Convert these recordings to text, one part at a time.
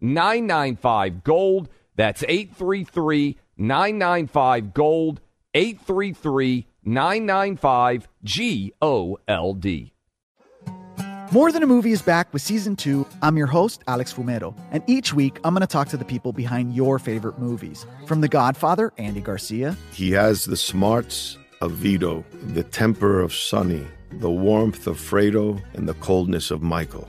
995 Gold. That's 833 995 Gold. 833 995 G O L D. More Than a Movie is back with season two. I'm your host, Alex Fumero, and each week I'm going to talk to the people behind your favorite movies. From The Godfather, Andy Garcia. He has the smarts of Vito, the temper of Sonny, the warmth of Fredo, and the coldness of Michael.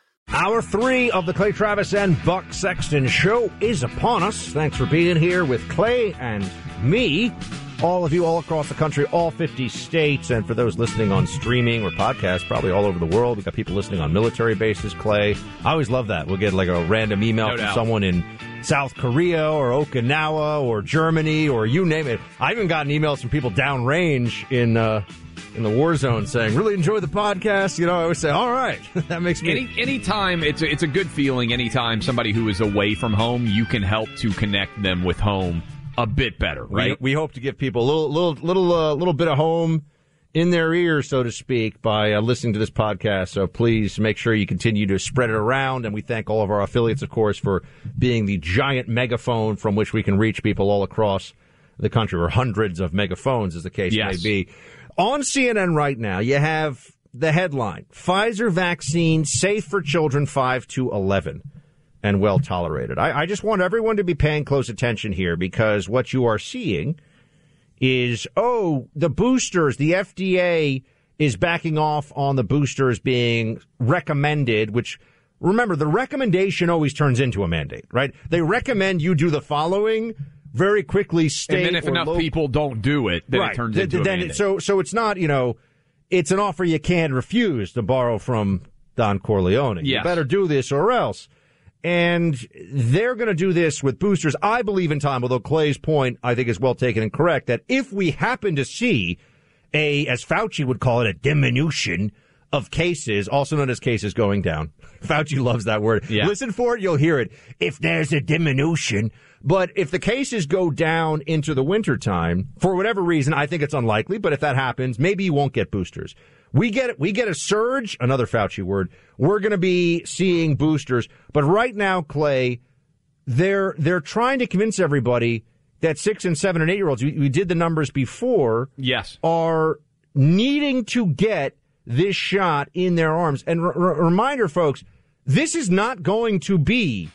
Hour three of the Clay Travis and Buck Sexton show is upon us. Thanks for being here with Clay and me all of you all across the country, all 50 states, and for those listening on streaming or podcast, probably all over the world. We've got people listening on military bases, Clay. I always love that. We'll get like a random email no from doubt. someone in South Korea or Okinawa or Germany or you name it. I've even gotten emails from people downrange in, uh, in the war zone saying, really enjoy the podcast. You know, I always say, all right, that makes me. Any anytime it's a, it's a good feeling. Anytime somebody who is away from home, you can help to connect them with home a bit better, right? We, we hope to give people a little, little, little, uh, little bit of home in their ear, so to speak, by uh, listening to this podcast. So please make sure you continue to spread it around. And we thank all of our affiliates, of course, for being the giant megaphone from which we can reach people all across the country, or hundreds of megaphones, as the case yes. may be. On CNN right now, you have the headline Pfizer vaccine safe for children 5 to 11 and well tolerated. I, I, just want everyone to be paying close attention here because what you are seeing is, oh, the boosters, the FDA is backing off on the boosters being recommended, which remember, the recommendation always turns into a mandate, right? They recommend you do the following. Very quickly, state. And then if enough local, people don't do it, then right. it turns into then, a mandate. So, so it's not, you know, it's an offer you can't refuse to borrow from Don Corleone. Yes. You better do this or else. And they're going to do this with boosters. I believe in time, although Clay's point, I think, is well taken and correct, that if we happen to see a, as Fauci would call it, a diminution of cases, also known as cases going down. Fauci loves that word. Yeah. Listen for it, you'll hear it. If there's a diminution. But if the cases go down into the wintertime, for whatever reason, I think it's unlikely, but if that happens, maybe you won't get boosters. We get we get a surge, another Fauci word. We're going to be seeing boosters, but right now, Clay, they're they're trying to convince everybody that six and seven and eight year olds. We, we did the numbers before. Yes, are needing to get this shot in their arms. And r- r- reminder, folks, this is not going to be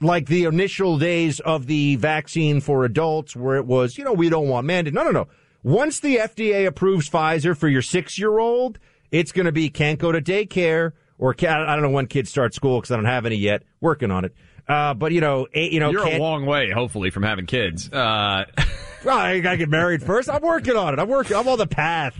like the initial days of the vaccine for adults, where it was, you know, we don't want mandate. No, no, no. Once the FDA approves Pfizer for your six year old, it's going to be can't go to daycare or I don't know when kids start school because I don't have any yet. Working on it. Uh, but you know, eight, you know, you're a long way, hopefully, from having kids. Uh... well, I gotta get married first. I'm working on it. I'm working. I'm on the path.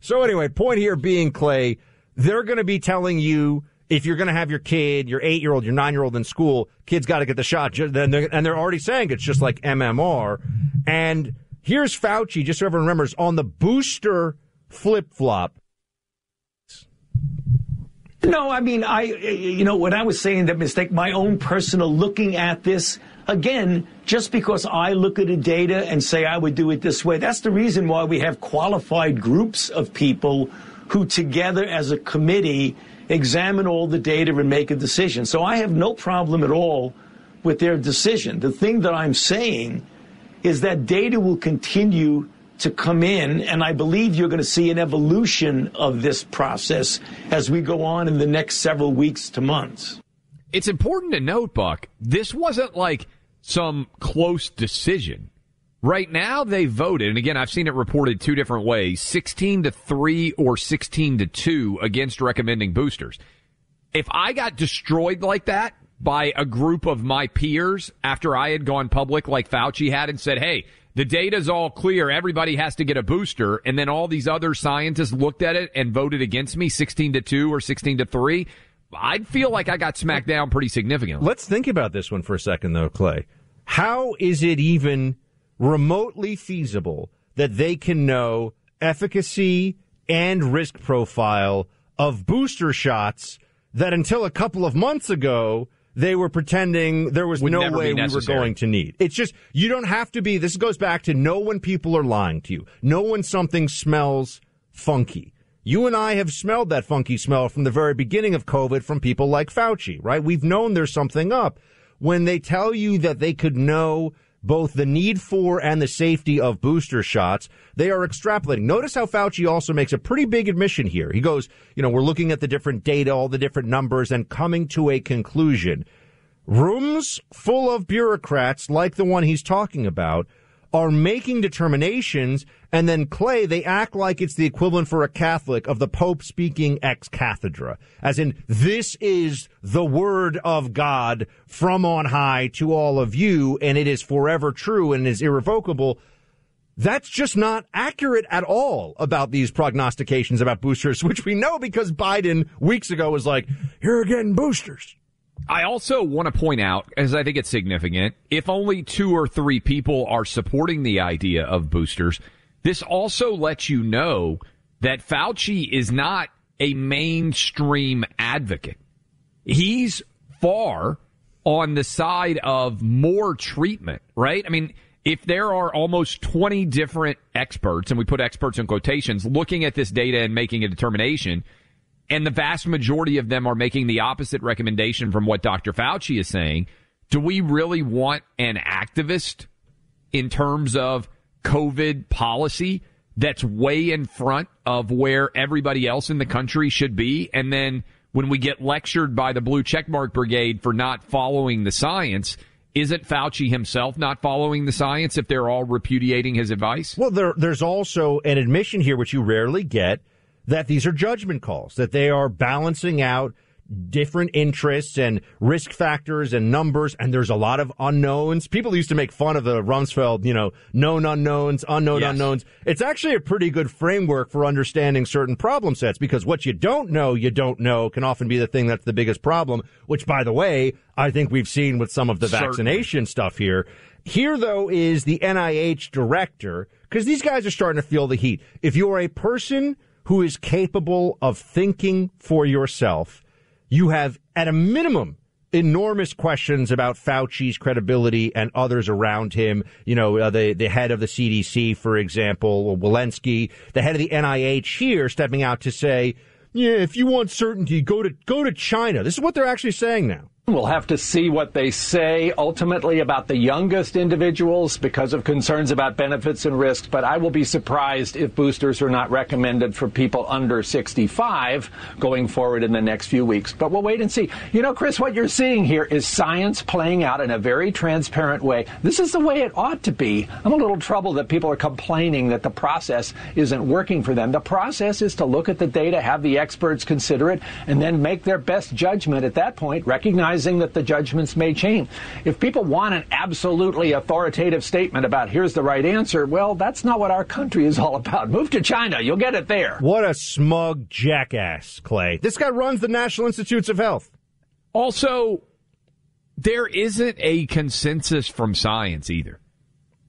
So anyway, point here being Clay, they're going to be telling you if you're going to have your kid, your eight year old, your nine year old in school, kids got to get the shot. And they're already saying it's just like MMR. And Here's Fauci, just so everyone remembers, on the booster flip flop. No, I mean, I, you know, when I was saying that mistake, my own personal looking at this, again, just because I look at the data and say I would do it this way, that's the reason why we have qualified groups of people who together as a committee examine all the data and make a decision. So I have no problem at all with their decision. The thing that I'm saying is that data will continue to come in, and I believe you're going to see an evolution of this process as we go on in the next several weeks to months. It's important to note, Buck, this wasn't like some close decision. Right now, they voted, and again, I've seen it reported two different ways 16 to 3 or 16 to 2 against recommending boosters. If I got destroyed like that by a group of my peers after I had gone public, like Fauci had, and said, hey, the data's all clear, everybody has to get a booster, and then all these other scientists looked at it and voted against me 16 to 2 or 16 to 3, I'd feel like I got smacked down pretty significantly. Let's think about this one for a second, though, Clay. How is it even remotely feasible that they can know efficacy and risk profile of booster shots that until a couple of months ago they were pretending there was Would no way we were going to need. It's just you don't have to be this goes back to know when people are lying to you. Know when something smells funky. You and I have smelled that funky smell from the very beginning of COVID from people like Fauci, right? We've known there's something up. When they tell you that they could know both the need for and the safety of booster shots, they are extrapolating. Notice how Fauci also makes a pretty big admission here. He goes, you know, we're looking at the different data, all the different numbers, and coming to a conclusion. Rooms full of bureaucrats like the one he's talking about are making determinations and then Clay, they act like it's the equivalent for a Catholic of the Pope speaking ex cathedra. As in, this is the word of God from on high to all of you, and it is forever true and is irrevocable. That's just not accurate at all about these prognostications about boosters, which we know because Biden weeks ago was like, you're getting boosters. I also want to point out, as I think it's significant, if only two or three people are supporting the idea of boosters, this also lets you know that Fauci is not a mainstream advocate. He's far on the side of more treatment, right? I mean, if there are almost 20 different experts, and we put experts in quotations, looking at this data and making a determination, and the vast majority of them are making the opposite recommendation from what Dr. Fauci is saying, do we really want an activist in terms of COVID policy that's way in front of where everybody else in the country should be? And then when we get lectured by the blue checkmark brigade for not following the science, isn't Fauci himself not following the science if they're all repudiating his advice? Well, there, there's also an admission here, which you rarely get, that these are judgment calls, that they are balancing out different interests and risk factors and numbers, and there's a lot of unknowns. People used to make fun of the Rumsfeld, you know, known unknowns, unknown Yes. unknowns. It's actually a pretty good framework for understanding certain problem sets because what you don't know, you don't know can often be the thing that's the biggest problem, which by the way, I think we've seen with some of the Certainly. vaccination stuff here. Here though is the NIH director, because these guys are starting to feel the heat. If you are a person who is capable of thinking for yourself, you have at a minimum enormous questions about Fauci's credibility and others around him. You know, uh, the the head of the CDC, for example, Walensky, the head of the NIH here, stepping out to say, "Yeah, if you want certainty, go to go to China." This is what they're actually saying now. We'll have to see what they say ultimately about the youngest individuals because of concerns about benefits and risks. But I will be surprised if boosters are not recommended for people under 65 going forward in the next few weeks. But we'll wait and see. You know, Chris, what you're seeing here is science playing out in a very transparent way. This is the way it ought to be. I'm a little troubled that people are complaining that the process isn't working for them. The process is to look at the data, have the experts consider it, and then make their best judgment at that point, recognizing that the judgments may change. If people want an absolutely authoritative statement about here's the right answer, well, that's not what our country is all about. Move to China, you'll get it there. What a smug jackass, Clay. This guy runs the National Institutes of Health. Also, there isn't a consensus from science either.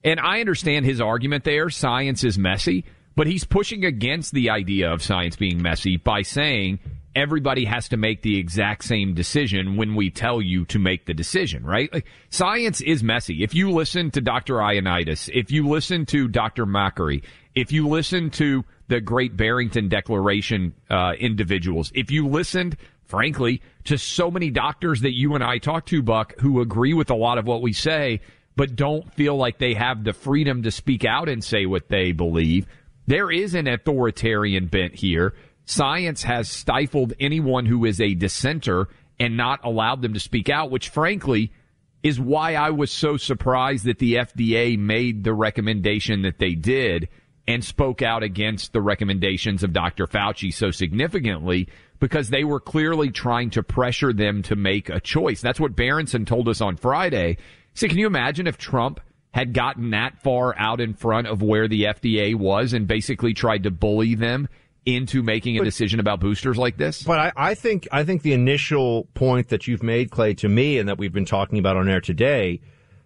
And I understand his argument there. Science is messy, but he's pushing against the idea of science being messy by saying everybody has to make the exact same decision when we tell you to make the decision, right? Like, science is messy. If you listen to Dr. Ioannidis, if you listen to Dr. Makary, if you listen to the Great Barrington Declaration uh, individuals, if you listened frankly, to so many doctors that you and I talk to, Buck, who agree with a lot of what we say, but don't feel like they have the freedom to speak out and say what they believe. There is an authoritarian bent here. Science has stifled anyone who is a dissenter and not allowed them to speak out, which frankly is why I was so surprised that the FDA made the recommendation that they did and spoke out against the recommendations of Dr. Fauci so significantly because they were clearly trying to pressure them to make a choice. That's what Berenson told us on Friday. So can you imagine if Trump had gotten that far out in front of where the FDA was and basically tried to bully them into making a decision about boosters like this? But I, I, think I think the initial point that you've made, Clay, to me, and that we've been talking about on air today,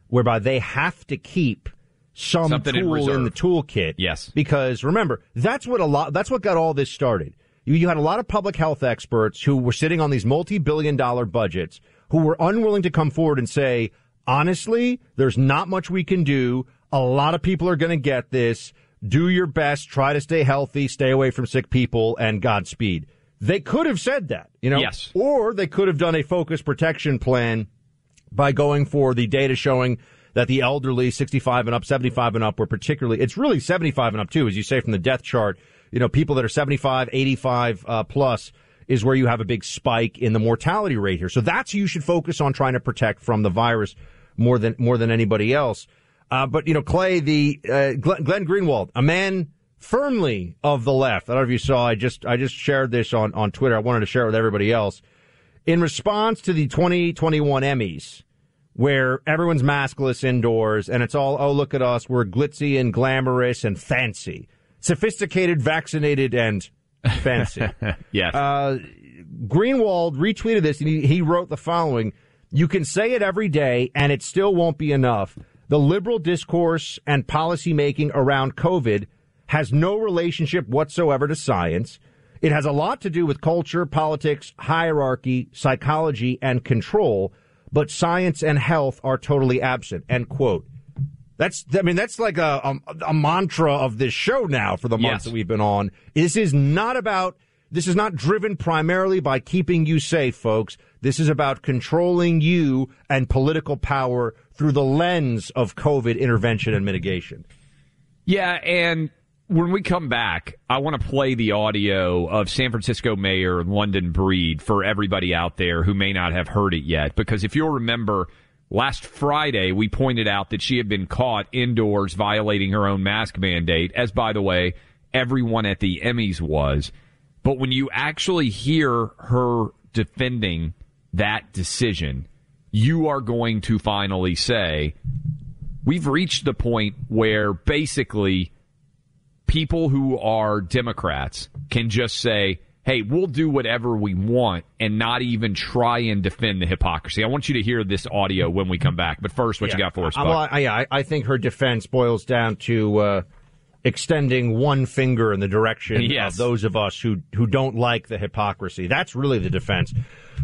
whereby they have to keep some Something tool in, in, the toolkit. Yes, because remember that's what a lot that's what got all this started. You, you had a lot of public health experts who were sitting on these multi-billion-dollar budgets who were unwilling to come forward and say, honestly, there's not much we can do. A lot of people are going to get this do your best, try to stay healthy, stay away from sick people, and Godspeed. They could have said that, you know, yes. or they could have done a focus protection plan by going for the data showing that the elderly, 65 and up, 75 and up, were particularly, it's really 75 and up too, as you say from the death chart, you know, people that are 75, 85 uh, plus is where you have a big spike in the mortality rate here. So that's you should focus on trying to protect from the virus more than, more than anybody else. Uh, but you know, Clay, the uh, Glenn, Glenn, Greenwald, a man firmly of the left. I don't know if you saw. I just I just shared this on on Twitter. I wanted to share it with everybody else. In response to the 2021 Emmys, where everyone's maskless indoors and it's all oh look at us, we're glitzy and glamorous and fancy, sophisticated, vaccinated, and fancy. yes. Uh, Greenwald retweeted this and he, he wrote the following. You can say it every day and it still won't be enough. The liberal discourse and policymaking around COVID has no relationship whatsoever to science. It has a lot to do with culture, politics, hierarchy, psychology, and control, but science and health are totally absent. End quote. That's, I mean, that's like a, a, a mantra of this show now for the months yes. that we've been on. This is not about, this is not driven primarily by keeping you safe, folks. This is about controlling you and political power through the lens of COVID intervention and mitigation. Yeah, and when we come back, I want to play the audio of San Francisco Mayor London Breed for everybody out there who may not have heard it yet. Because if you'll remember, last Friday we pointed out that she had been caught indoors violating her own mask mandate, as by the way, everyone at the Emmys was. But when you actually hear her defending that decision, you are going to finally say, we've reached the point where basically people who are Democrats can just say, hey, we'll do whatever we want and not even try and defend the hypocrisy. I want you to hear this audio when we come back. But first, what yeah. you got for us? Well, I, I, I, think her defense boils down to uh, extending one finger in the direction yes. of those of us who, who don't like the hypocrisy. That's really the defense.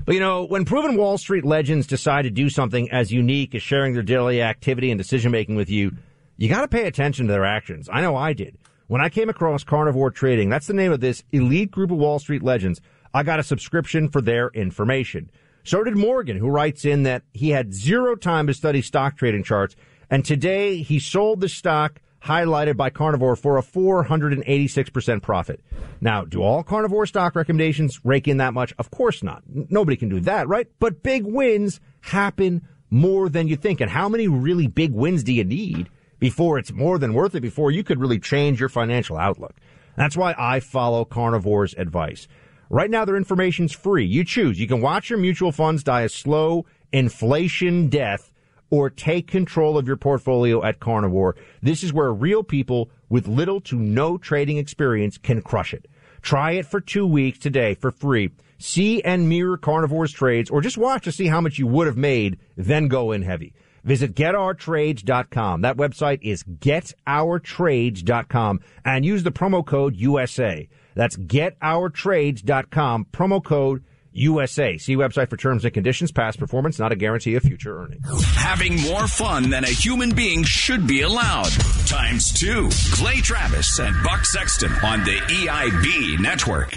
But you know, when proven Wall Street legends decide to do something as unique as sharing their daily activity and decision making with you, you got to pay attention to their actions. I know I did. When I came across Carnivore Trading, that's the name of this elite group of Wall Street legends, I got a subscription for their information. So did Morgan, who writes in that he had zero time to study stock trading charts, and today he sold the stock highlighted by Carnivore for a 486% profit. Now, do all Carnivore stock recommendations rake in that much? Of course not. Nobody can do that, right? But big wins happen more than you think. And how many really big wins do you need before it's more than worth it, before you could really change your financial outlook? That's why I follow Carnivore's advice. Right now, their information's free. You choose. You can watch your mutual funds die a slow inflation death or take control of your portfolio at Carnivore. This is where real people with little to no trading experience can crush it. Try it for two weeks today for free. See and mirror Carnivore's trades or just watch to see how much you would have made, then go in heavy. Visit getourtrades.com. That website is getourtrades.com and use the promo code USA. That's getourtrades.com, promo code USA. See website for terms and conditions. Past performance not a guarantee of future earnings. Having more fun than a human being should be allowed. Times two. Clay Travis and Buck Sexton on the EIB network.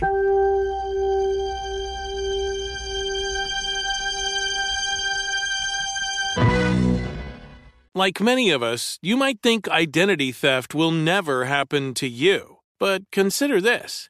Like many of us, you might think identity theft will never happen to you. But consider this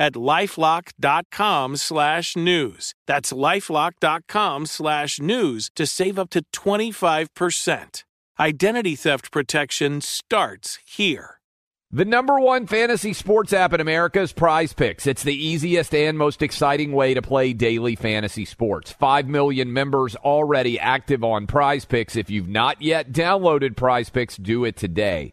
at lifelock.com slash news. That's lifelock.com slash news to save up to 25%. Identity theft protection starts here. The number one fantasy sports app in America is Prize Picks. It's the easiest and most exciting way to play daily fantasy sports. Five million members already active on Prize Picks. If you've not yet downloaded Prize Picks, do it today.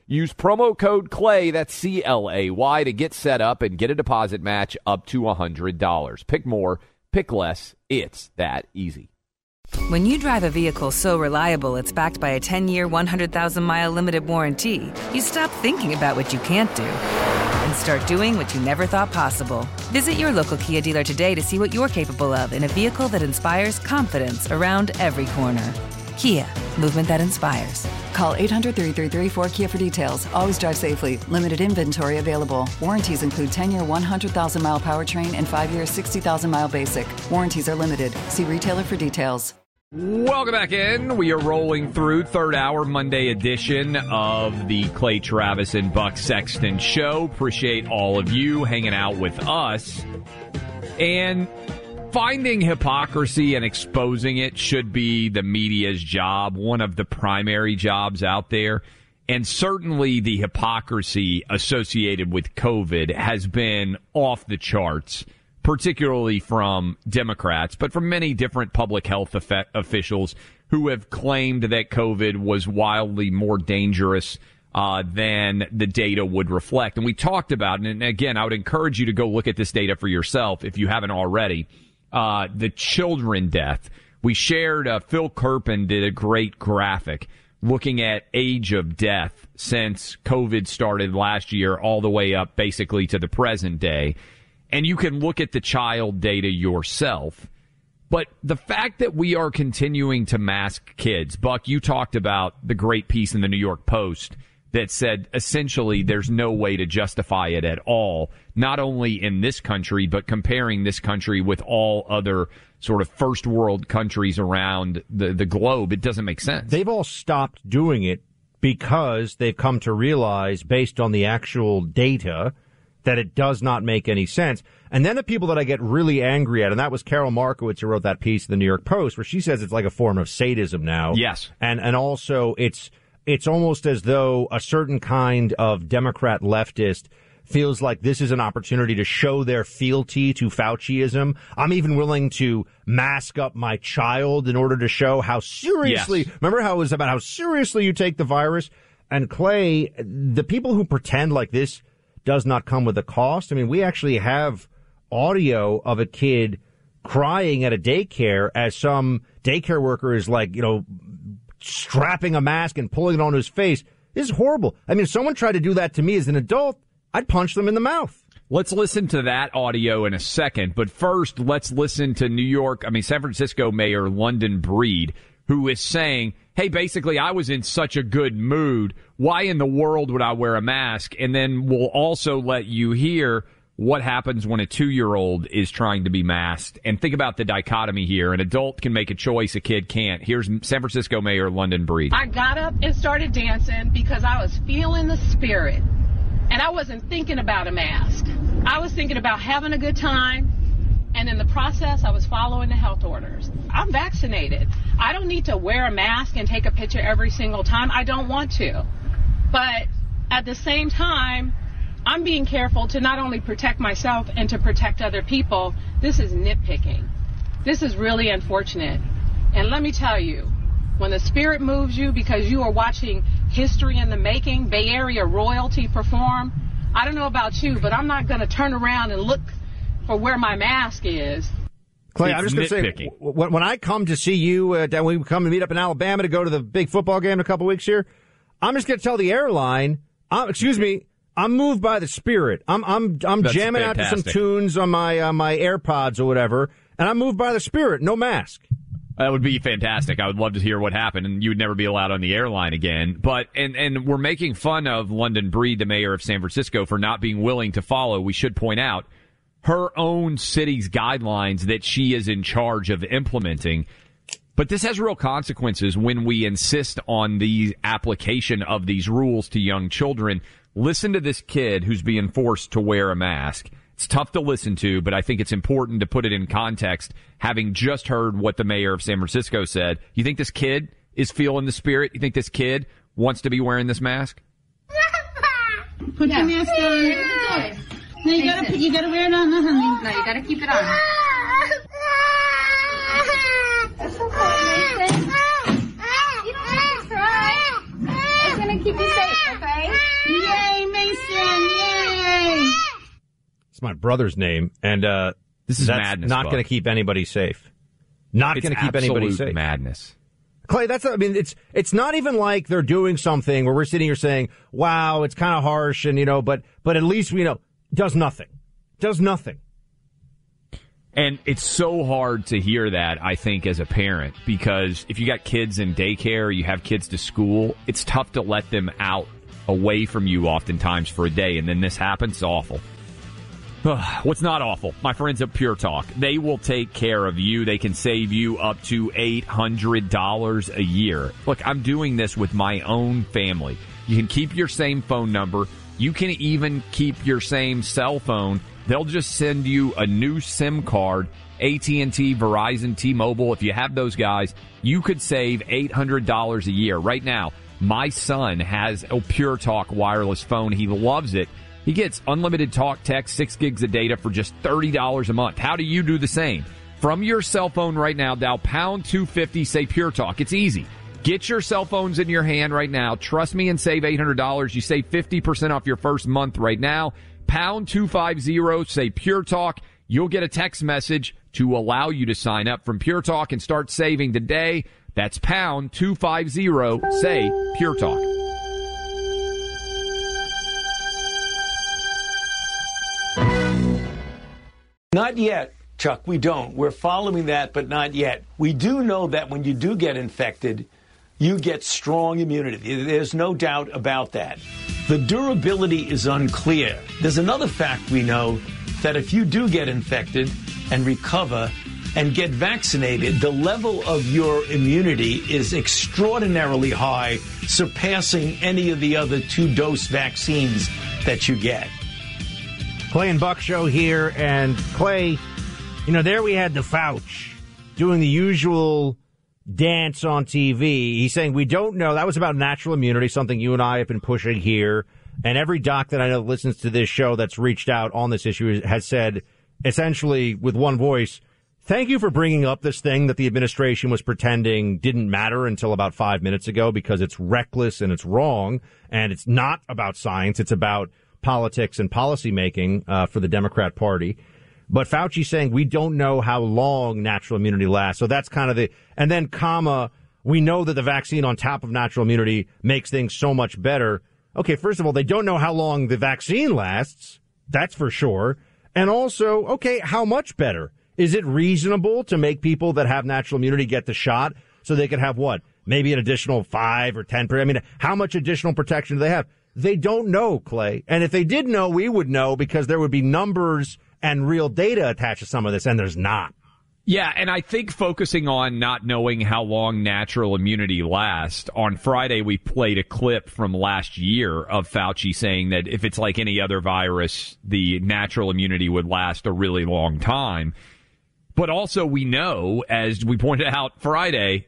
Use promo code CLAY, that's C L A Y, to get set up and get a deposit match up to $100. Pick more, pick less. It's that easy. When you drive a vehicle so reliable it's backed by a 10 year, 100,000 mile limited warranty, you stop thinking about what you can't do and start doing what you never thought possible. Visit your local Kia dealer today to see what you're capable of in a vehicle that inspires confidence around every corner. Kia, movement that inspires. Call 800 333 4KIA for details. Always drive safely. Limited inventory available. Warranties include 10 year 100,000 mile powertrain and 5 year 60,000 mile basic. Warranties are limited. See retailer for details. Welcome back in. We are rolling through third hour Monday edition of the Clay Travis and Buck Sexton show. Appreciate all of you hanging out with us. And finding hypocrisy and exposing it should be the media's job, one of the primary jobs out there. And certainly the hypocrisy associated with COVID has been off the charts, particularly from Democrats, but from many different public health officials who have claimed that COVID was wildly more dangerous uh, than the data would reflect. And we talked about, and again, I would encourage you to go look at this data for yourself if you haven't already uh, the children death. We shared, uh, Phil Kerpen did a great graphic looking at age of death since COVID started last year all the way up basically to the present day. And you can look at the child data yourself. But the fact that we are continuing to mask kids, Buck, you talked about the great piece in the New York Post that said essentially there's no way to justify it at all, not only in this country, but comparing this country with all other sort of first world countries around the, the globe. It doesn't make sense. They've all stopped doing it because they've come to realize, based on the actual data, that it does not make any sense. And then the people that I get really angry at, and that was Carol Markowitz who wrote that piece in the New York Post, where she says it's like a form of sadism now. Yes. And, and also it's, it's almost as though a certain kind of Democrat leftist feels like this is an opportunity to show their fealty to Fauciism. I'm even willing to mask up my child in order to show how seriously, yes. remember how it was about how seriously you take the virus? And Clay, the people who pretend like this does not come with a cost. I mean, we actually have audio of a kid crying at a daycare as some daycare worker is like, you know, strapping a mask and pulling it on his face. This is horrible. I mean, if someone tried to do that to me as an adult, I'd punch them in the mouth. Let's listen to that audio in a second, but first, let's listen to New York, I mean, San Francisco Mayor London Breed, who is saying, Hey, basically, I was in such a good mood. Why in the world would I wear a mask? And then we'll also let you hear what happens when a two year old is trying to be masked. And think about the dichotomy here. An adult can make a choice, a kid can't. Here's San Francisco Mayor London Breed. I got up and started dancing because I was feeling the spirit. And I wasn't thinking about a mask. I was thinking about having a good time. And in the process, I was following the health orders. I'm vaccinated. I don't need to wear a mask and take a picture every single time. I don't want to. But at the same time, I'm being careful to not only protect myself and to protect other people. This is nitpicking. This is really unfortunate. And let me tell you, when the spirit moves you because you are watching history in the making, Bay Area royalty perform, I don't know about you, but I'm not going to turn around and look for where my mask is. Clay, I'm just going to say, when, when I come to see you, uh, when we come to meet up in Alabama to go to the big football game in a couple weeks here, I'm just going to tell the airline, uh, excuse me, I'm moved by the spirit. I'm I'm I'm That's jamming out to some tunes on my uh, my AirPods or whatever, and I'm moved by the spirit. No mask. That would be fantastic. I would love to hear what happened, and you would never be allowed on the airline again. But and and we're making fun of London Breed, the mayor of San Francisco, for not being willing to follow. We should point out her own city's guidelines that she is in charge of implementing. But this has real consequences when we insist on the application of these rules to young children. Listen to this kid who's being forced to wear a mask. It's tough to listen to, but I think it's important to put it in context, having just heard what the mayor of San Francisco said. You think this kid is feeling the spirit? You think this kid wants to be wearing this mask? Put your mask on. No, you gotta put, you gotta wear it on, honey. No, you gotta keep it on. It's okay, Mason. You don't have to cry. It's gonna keep you safe, okay? Yay, Mason! Yay! It's my brother's name, and uh, this is madness, Not going to keep anybody safe. Not going to keep anybody safe. Madness. Clay, that's I mean it's it's not even like they're doing something where we're sitting here saying, "Wow, it's kind of harsh," and you know, but but at least we know does nothing, does nothing. And it's so hard to hear that, I think, as a parent, because if you got kids in daycare, you have kids to school, it's tough to let them out away from you oftentimes for a day, and then this happens. It's awful. What's not awful? My friends at Pure Talk. They will take care of you. They can save you up to $800 a year. Look, I'm doing this with my own family. You can keep your same phone number. You can even keep your same cell phone. They'll just send you a new SIM card. AT&T, Verizon, T-Mobile, if you have those guys, you could save $800 a year. Right now, my son has a Pure Talk wireless phone. He loves it. He gets unlimited talk, text, six gigs of data for just $30 a month. How do you do the same? From your cell phone right now, dial pound 250, say Pure Talk. It's easy. Get your cell phones in your hand right now. Trust me and save $800. You save 50% off your first month right now. Pound 250, say Pure Talk. You'll get a text message to allow you to sign up from Pure Talk and start saving today. That's pound 250, say Pure Talk. Not yet, Chuck. We don't. We're following that, but not yet. We do know that when you do get infected, you get strong immunity. There's no doubt about that. The durability is unclear. There's another fact we know that if you do get infected and recover and get vaccinated, the level of your immunity is extraordinarily high, surpassing any of the other two dose vaccines that you get. Clay and Buck show here, and Clay, you know, there we had the Fauch doing the usual dance on TV. He's saying we don't know. That was about natural immunity, something you and I have been pushing here. And every doc that I know listens to this show that's reached out on this issue has said, essentially with one voice, thank you for bringing up this thing that the administration was pretending didn't matter until about five minutes ago because it's reckless and it's wrong. And it's not about science. It's about politics and policy making uh, for the Democrat Party. But Fauci saying we don't know how long natural immunity lasts. So that's kind of the, and then comma, we know that the vaccine on top of natural immunity makes things so much better. Okay, first of all, they don't know how long the vaccine lasts. That's for sure. And also, okay, how much better? Is it reasonable to make people that have natural immunity get the shot so they could have what? Maybe an additional five or ten percent? I mean, how much additional protection do they have? They don't know, Clay. And if they did know, we would know because there would be numbers and real data attached to some of this, and there's not. Yeah, and I think focusing on not knowing how long natural immunity lasts. On Friday, we played a clip from last year of Fauci saying that if it's like any other virus, the natural immunity would last a really long time. But also, we know, as we pointed out Friday,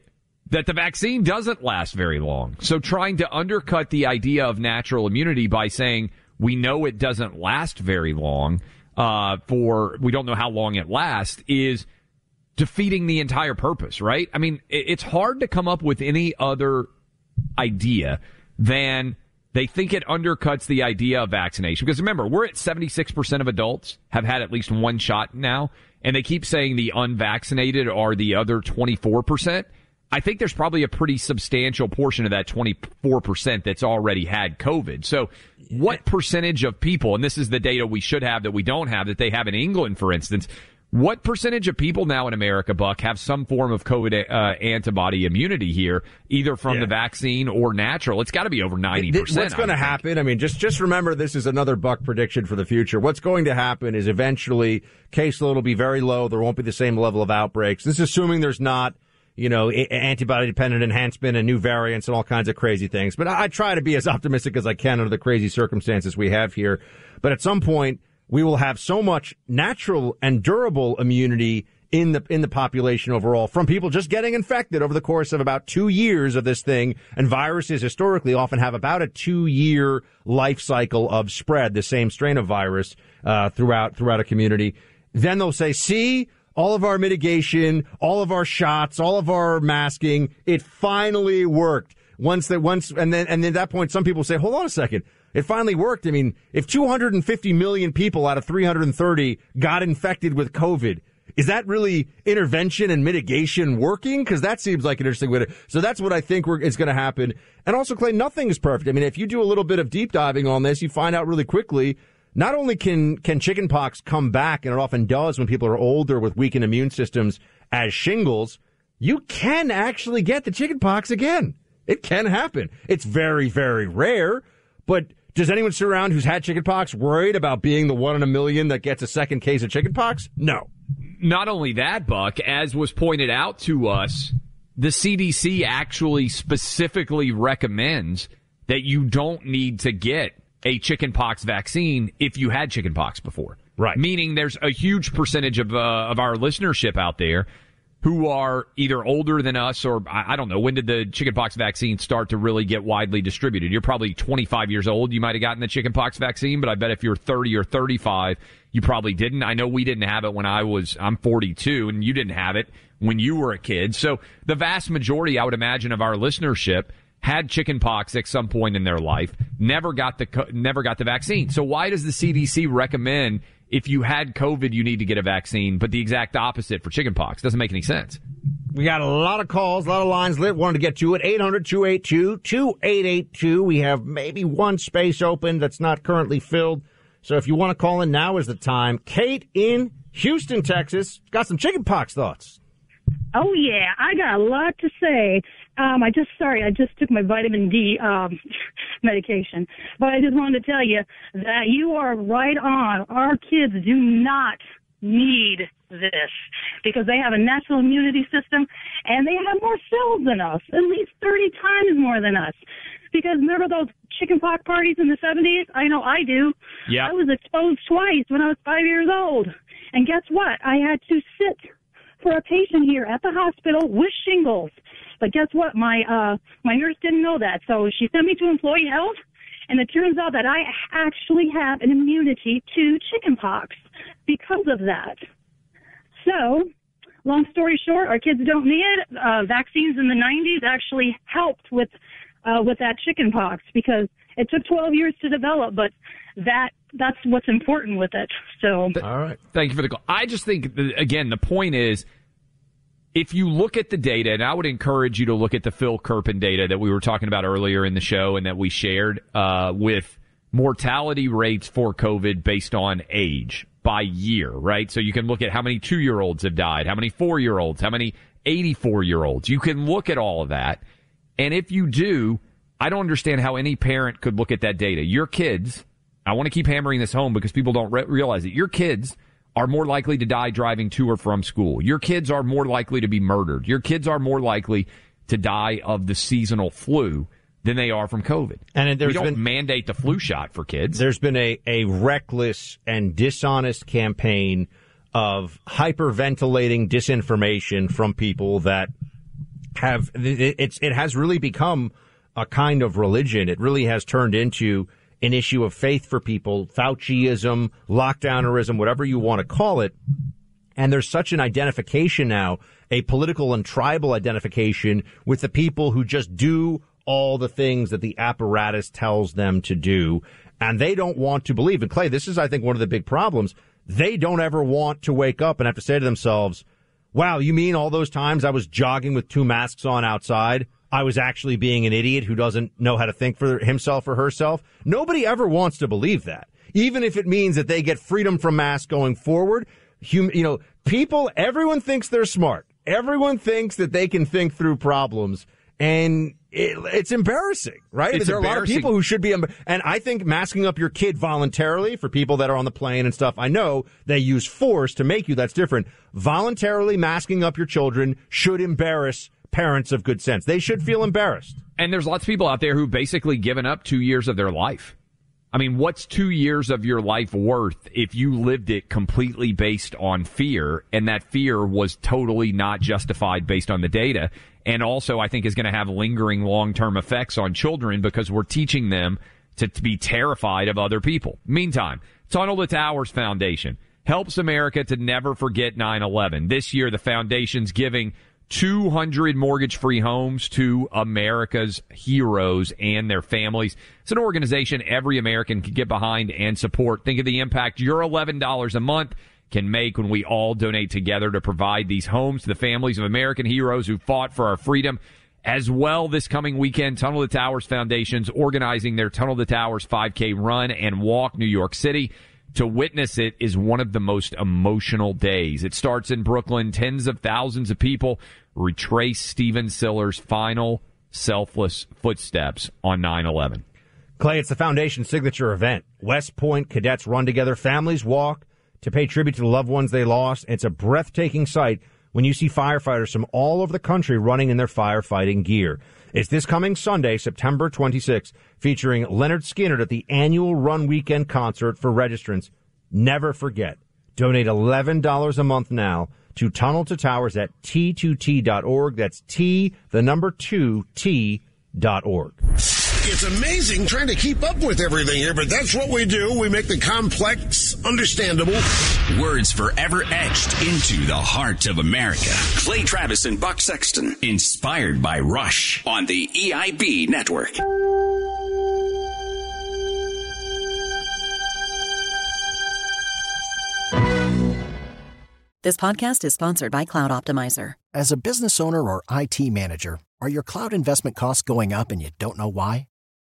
that the vaccine doesn't last very long. So trying to undercut the idea of natural immunity by saying we know it doesn't last very long, uh, for we don't know how long it lasts is defeating the entire purpose, right? I mean, it's hard to come up with any other idea than they think it undercuts the idea of vaccination. Because remember, we're at 76% of adults have had at least one shot now, and they keep saying the unvaccinated are the other 24%. I think there's probably a pretty substantial portion of that 24% that's already had COVID. So what percentage of people, and this is the data we should have that we don't have, that they have in England, for instance, what percentage of people now in America, Buck, have some form of COVID uh, antibody immunity here, either from yeah. the vaccine or natural? It's got to be over ninety percent. What's going to happen? I mean, just just remember, this is another Buck prediction for the future. What's going to happen is eventually caseload will be very low. There won't be the same level of outbreaks. This is assuming there's not you know, antibody dependent enhancement and new variants and all kinds of crazy things. But I, try to be as optimistic as I can under the crazy circumstances we have here. But at some point, we will have so much natural and durable immunity in the in the population overall from people just getting infected over the course of about two years of this thing. And viruses historically often have about a two year life cycle of spread, the same strain of virus uh, throughout throughout a community. Then they'll say, "See." All of our mitigation, all of our shots, all of our masking, it finally worked. Once that once and then and then at that point some people say, hold on a second it finally worked. I mean, if 250 million people out of 330 got infected with COVID, is that really intervention and mitigation working? Because that seems like an interesting way to. So that's what I think is going to happen. And also, Clay, nothing is perfect. I mean, if you do a little bit of deep diving on this, you find out really quickly. Not only can can chickenpox come back, and it often does when people are older with weakened immune systems, as shingles, you can actually get the chickenpox again. It can happen. It's very, very rare, but does anyone sit around who's had chickenpox worried about being the one in a million that gets a second case of chickenpox? No. Not only that, Buck, as was pointed out to us, the CDC actually specifically recommends that you don't need to get a chickenpox vaccine if you had chickenpox before. Right. Meaning there's a huge percentage of, uh, of our listenership out there who are either older than us or I, don't know when did the chickenpox vaccine start to really get widely distributed. You're probably 25 years old. You might have gotten the chickenpox vaccine, but I bet if you're 30 or 35, you probably didn't. I know we didn't have it when I was I'm 42, and you didn't have it when you were a kid. So the vast majority, I would imagine, of our listenership had chickenpox at some point in their life, never got the never got the vaccine. So why does the CDC recommend if you had COVID, you need to get a vaccine, but the exact opposite for chickenpox. Doesn't make any sense. We got a lot of calls, a lot of lines lit. Wanted to get to it. 800-282-2882. We have maybe one space open that's not currently filled. So if you want to call in, now is the time. Kate in Houston, Texas, got some chickenpox thoughts. Oh yeah, I got a lot to say. Um, I just sorry, I just took my vitamin D um, medication, but I just wanted to tell you that you are right on. Our kids do not need this because they have a natural immunity system and they have more cells than us, at least 30 times more than us. Because remember those chickenpox parties in the 70s? I know I do. Yeah. I was exposed twice when I was five years old. And guess what? I had to sit for a patient here at the hospital with shingles. But guess what? My uh my nurse didn't know that, so she sent me to employee health, and it turns out that I actually have an immunity to chickenpox because of that. So, long story short, our kids don't need it. Uh, vaccines in the 90s actually helped with uh, with that chickenpox because it took 12 years to develop, but that that's what's important with it. So, all right. Thank you for the call. I just think again the point is if you look at the data, and I would encourage you to look at the Phil Kerpen data that we were talking about earlier in the show and that we shared uh, with mortality rates for COVID based on age by year, right? So you can look at how many two year olds have died, how many four year olds, how many 84 year olds. You can look at all of that. And if you do, I don't understand how any parent could look at that data. Your kids, I want to keep hammering this home because people don't re- realize it. Your kids are more likely to die driving to or from school. Your kids are more likely to be murdered. Your kids are more likely to die of the seasonal flu than they are from COVID. And there's we don't been- mandate the flu shot for kids. There's been a, a reckless and dishonest campaign of hyperventilating disinformation from people that have it's it has really become a kind of religion. It really has turned into an issue of faith for people, Fauciism, lockdownerism, whatever you want to call it. And there's such an identification now, a political and tribal identification with the people who just do all the things that the apparatus tells them to do. And they don't want to believe. And Clay, this is, I think, one of the big problems. They don't ever want to wake up and have to say to themselves, wow, you mean all those times I was jogging with two masks on outside? I was actually being an idiot who doesn't know how to think for himself or herself. Nobody ever wants to believe that. Even if it means that they get freedom from masks going forward. Hum, you know, people, everyone thinks they're smart. Everyone thinks that they can think through problems and it, it's embarrassing, right? It's there are a lot of people who should be, and I think masking up your kid voluntarily for people that are on the plane and stuff. I know they use force to make you. That's different. Voluntarily masking up your children should embarrass parents of good sense. They should feel embarrassed. And there's lots of people out there who've basically given up two years of their life. I mean, what's two years of your life worth if you lived it completely based on fear and that fear was totally not justified based on the data? And also, I think is going to have lingering long-term effects on children because we're teaching them to, to be terrified of other people. Meantime, Tunnel to Towers Foundation helps America to never forget 9-11. This year, the foundation's giving 200 mortgage free homes to America's heroes and their families. It's an organization every American can get behind and support. Think of the impact your $11 a month can make when we all donate together to provide these homes to the families of American heroes who fought for our freedom. As well, this coming weekend, Tunnel to Towers Foundation's organizing their Tunnel to Towers 5K run and walk New York City. To witness it is one of the most emotional days. It starts in Brooklyn. Tens of thousands of people retrace Stephen Siller's final selfless footsteps on 9-11. Clay, it's the foundation signature event. West Point cadets run together, families walk to pay tribute to the loved ones they lost. It's a breathtaking sight when you see firefighters from all over the country running in their firefighting gear. It's this coming Sunday, September 26th, featuring Lynyrd Skynyrd at the annual Run Weekend concert for registrants. Never forget, donate $11 a month now to Tunnel to Towers at t2t.org. That's T, the number two, T dot org. It's amazing trying to keep up with everything here, but that's what we do. We make the complex understandable. Words forever etched into the heart of America. Clay Travis and Buck Sexton, inspired by Rush on the EIB network. This podcast is sponsored by Cloud Optimizer. As a business owner or IT manager, are your cloud investment costs going up and you don't know why?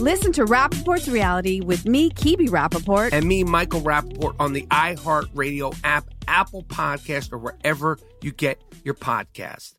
Listen to Rapaport's reality with me, Kebby Rapaport. And me, Michael Rapaport, on the iHeartRadio app, Apple Podcast, or wherever you get your podcast.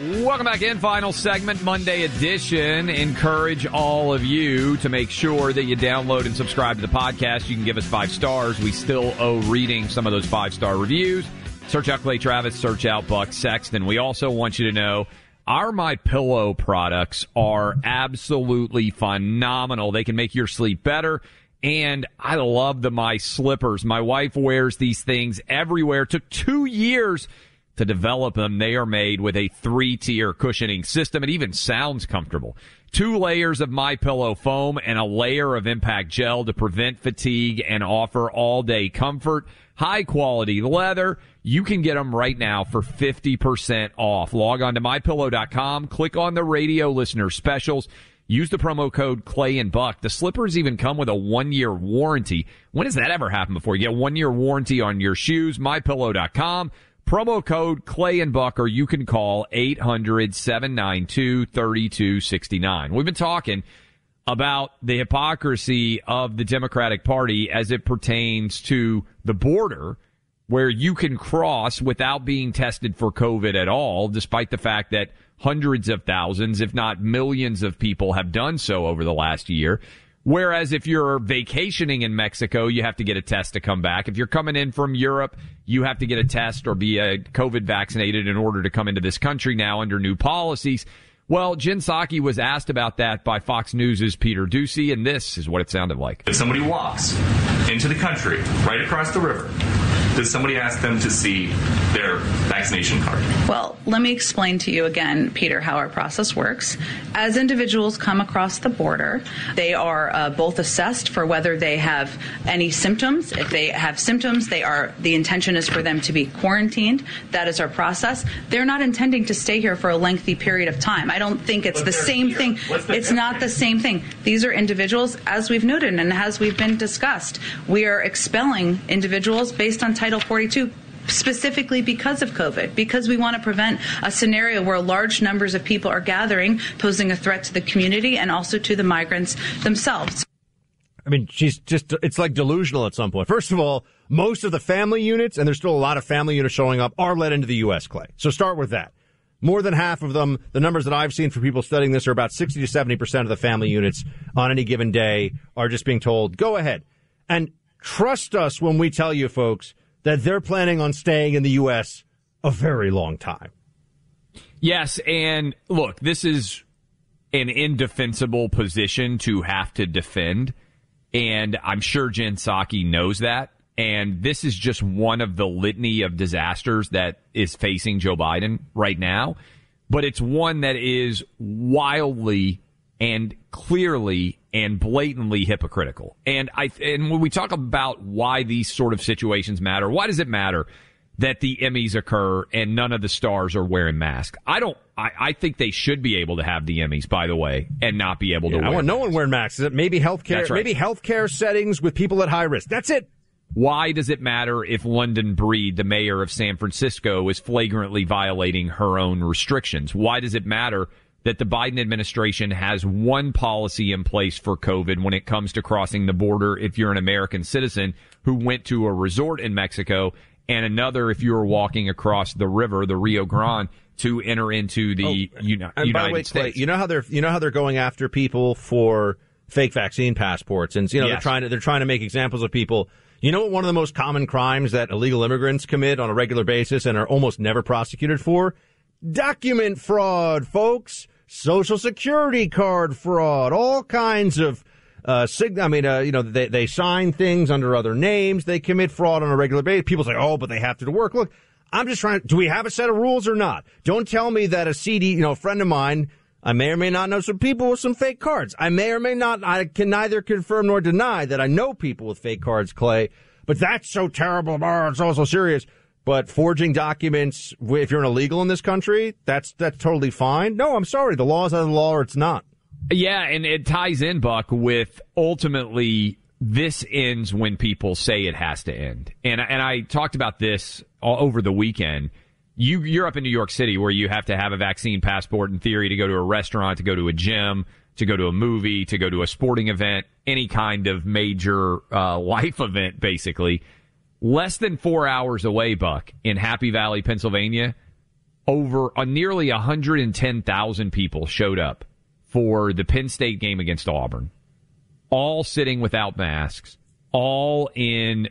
Welcome back in. Final segment, Monday edition. Encourage all of you to make sure that you download and subscribe to the podcast. You can give us five stars. We still owe reading some of those five star reviews. Search out Clay Travis, search out Buck Sexton. We also want you to know our My Pillow products are absolutely phenomenal. They can make your sleep better. And I love the My Slippers. My wife wears these things everywhere. It took two years to develop them. They are made with a three tier cushioning system. It even sounds comfortable. Two layers of My Pillow foam and a layer of impact gel to prevent fatigue and offer all day comfort. High quality leather. You can get them right now for 50% off. Log on to mypillow.com, click on the radio listener specials. Use the promo code Clay and Buck. The slippers even come with a one year warranty. When has that ever happened before? You get one year warranty on your shoes. MyPillow.com. Promo code Clay and Buck, or you can call 800 792 3269. We've been talking about the hypocrisy of the Democratic Party as it pertains to the border, where you can cross without being tested for COVID at all, despite the fact that hundreds of thousands, if not millions of people have done so over the last year. Whereas if you're vacationing in Mexico, you have to get a test to come back. If you're coming in from Europe, you have to get a test or be uh, COVID vaccinated in order to come into this country now under new policies. Well, Jen Psaki was asked about that by Fox News' Peter Doocy, and this is what it sounded like. If somebody walks into the country right across the river, does somebody ask them to see their vaccination card? Well, let me explain to you again, Peter, how our process works. As individuals come across the border, they are uh, both assessed for whether they have any symptoms. If they have symptoms, they are the intention is for them to be quarantined. That is our process. They're not intending to stay here for a lengthy period of time. I don't think it's the same thing. It's not the same thing. These are individuals, as we've noted and as we've been discussed, we are expelling individuals based on Title 42 specifically because of COVID, because we want to prevent a scenario where large numbers of people are gathering, posing a threat to the community and also to the migrants themselves. I mean, she's just, it's like delusional at some point. First of all, most of the family units, and there's still a lot of family units showing up, are let into the U.S., Clay. So start with that. More than half of them, the numbers that I've seen for people studying this are about 60 to 70% of the family units on any given day are just being told, go ahead. And trust us when we tell you, folks, that they're planning on staying in the U.S. a very long time. Yes, and look, this is an indefensible position to have to defend, and I'm sure Jen Psaki knows that. And this is just one of the litany of disasters that is facing Joe Biden right now. But it's one that is wildly and clearly and blatantly hypocritical. And I and when we talk about why these sort of situations matter, why does it matter that the Emmys occur and none of the stars are wearing masks? I don't. I, I think they should be able to have the Emmys, by the way, and not be able Yeah, to. I want no one wearing masks. Maybe healthcare, right. maybe healthcare settings with people at high risk. That's it. Why does it matter if London Breed, the mayor of San Francisco, is flagrantly violating her own restrictions? Why does it matter that the Biden administration has one policy in place for COVID when it comes to crossing the border if you're an American citizen who went to a resort in Mexico and another if you were walking across the river, the Rio Grande, to enter into the Oh, uni- and United by the way, Clay, States. you know how they're you know how they're going after people for fake vaccine passports, and you know they're trying to they're trying to make examples of people. You know what one of the most common crimes that illegal immigrants commit on a regular basis and are almost never prosecuted for? Document fraud, folks. Social security card fraud, all kinds of uh, sig- I mean, uh, you know, they, they sign things under other names. They commit fraud on a regular basis. People say, oh, but they have to do work. Look, I'm just trying. Do we have a set of rules or not? Don't tell me that a CD, you know, a friend of mine. I may or may not know some people with some fake cards. I may or may not. I can neither confirm nor deny that I know people with fake cards, Clay. But that's so terrible. Oh, it's also serious. But forging documents, if you're an illegal in this country, that's that's totally fine. No, I'm sorry. The law is either the law or it's not. Yeah, and it ties in, Buck, with ultimately this ends when people say it has to end. And and I talked about this over the weekend. You you're up in New York City where you have to have a vaccine passport in theory to go to a restaurant, to go to a gym, to go to a movie, to go to a sporting event, any kind of major uh, life event, basically. Less than four hours away, Buck, in Happy Valley, Pennsylvania, over uh, nearly 110,000 people showed up for the Penn State game against Auburn. All sitting without masks, all in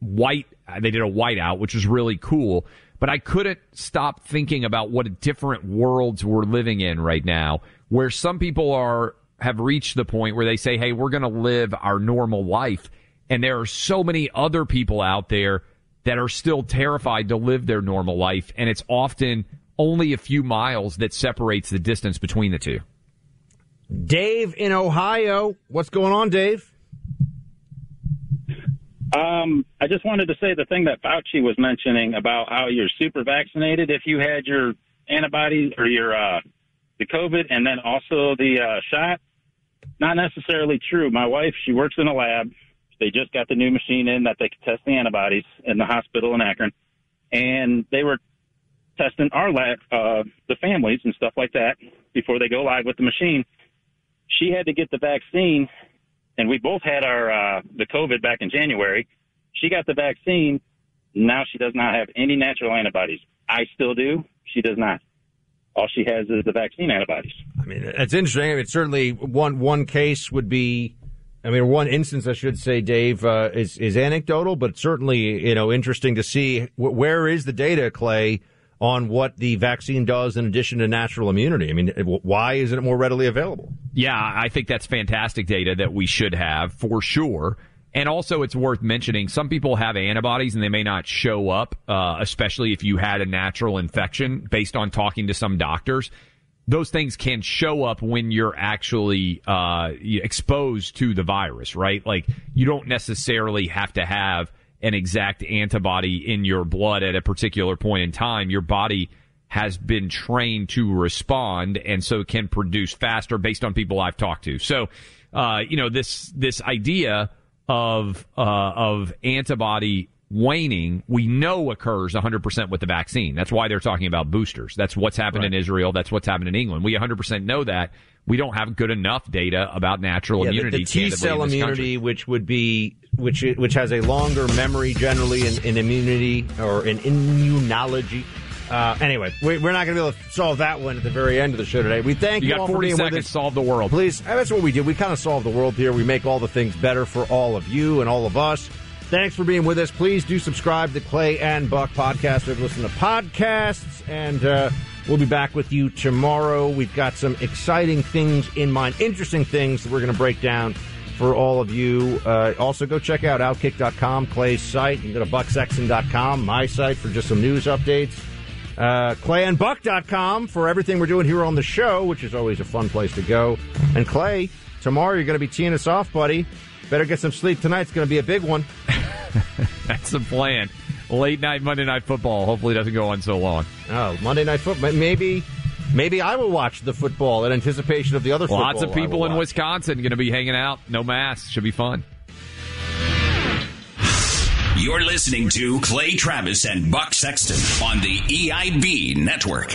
white. They did a whiteout, which was really cool. But I couldn't stop thinking about what different worlds we're living in right now, where some people are have reached the point where they say, "Hey, we're going to live our normal life," and there are so many other people out there that are still terrified to live their normal life, and it's often only a few miles that separates the distance between the two. Dave in Ohio, what's going on, Dave? Um, I just wanted to say the thing that Fauci was mentioning about how you're super vaccinated if you had your antibodies or your uh, the COVID and then also the uh, shot. Not necessarily true. My wife, she works in a lab. They just got the new machine in that they can test the antibodies in the hospital in Akron, and they were testing our lab, uh, the families and stuff like that before they go live with the machine. She had to get the vaccine and we both had our uh, the COVID back in January. She got the vaccine. Now she does not have any natural antibodies. I still do. She does not. All she has is the vaccine antibodies. I mean, it's interesting. I mean, certainly one one case would be, I mean, one instance, I should say, Dave, uh, is is anecdotal, but certainly you know interesting to see wh- where is the data, Clay, on what the vaccine does in addition to natural immunity. I mean, why isn't it more readily available? Yeah, I think that's fantastic data that we should have for sure. And also, it's worth mentioning some people have antibodies and they may not show up, uh, especially if you had a natural infection based on talking to some doctors. Those things can show up when you're actually uh, exposed to the virus, right? Like, you don't necessarily have to have an exact antibody in your blood at a particular point in time. Your body has been trained to respond and so can produce faster based on people I've talked to. So, uh, you know, this, this idea of, uh, of antibody waning, we know occurs 100% with the vaccine. That's why they're talking about boosters. That's what's happened in Israel. That's what's happened in England. We 100% know that. We don't have good enough data about natural immunity. Yeah, the- immunity. the, T cell immunity, country. which would be which which has a longer memory generally in, in immunity or in immunology. Uh, anyway, we, we're not going to be able to solve that one at the very end of the show today. We thank You you, got all for 40 being with seconds, us. solve the world. Please, that's what we do. We kind of solve the world here. We make all the things better for all of you and all of us. Thanks for being with us. Please do subscribe to Clay and Buck podcast. We've listened to podcasts, and uh, we'll be back with you tomorrow. We've got some exciting things in mind, interesting things that we're going to break down for all of you. Uh, also, go check out Outkick.com, Clay's site. Can go to BuckSexton.com, my site, for just some news updates. Uh, ClayandBuck.com for everything we're doing here on the show, which is always a fun place to go. And Clay, tomorrow you're going to be teeing us off, buddy. Better get some sleep tonight. It's going to be a big one. That's the plan. Late night Monday night football. Hopefully, it doesn't go on so long. Oh, Monday night football. Maybe, maybe I will watch the football in anticipation of the other. Football. Lots football of I people will in watch. Wisconsin going to be hanging out. No masks. Should be fun. You're listening to Clay Travis and Buck Sexton on the EIB network.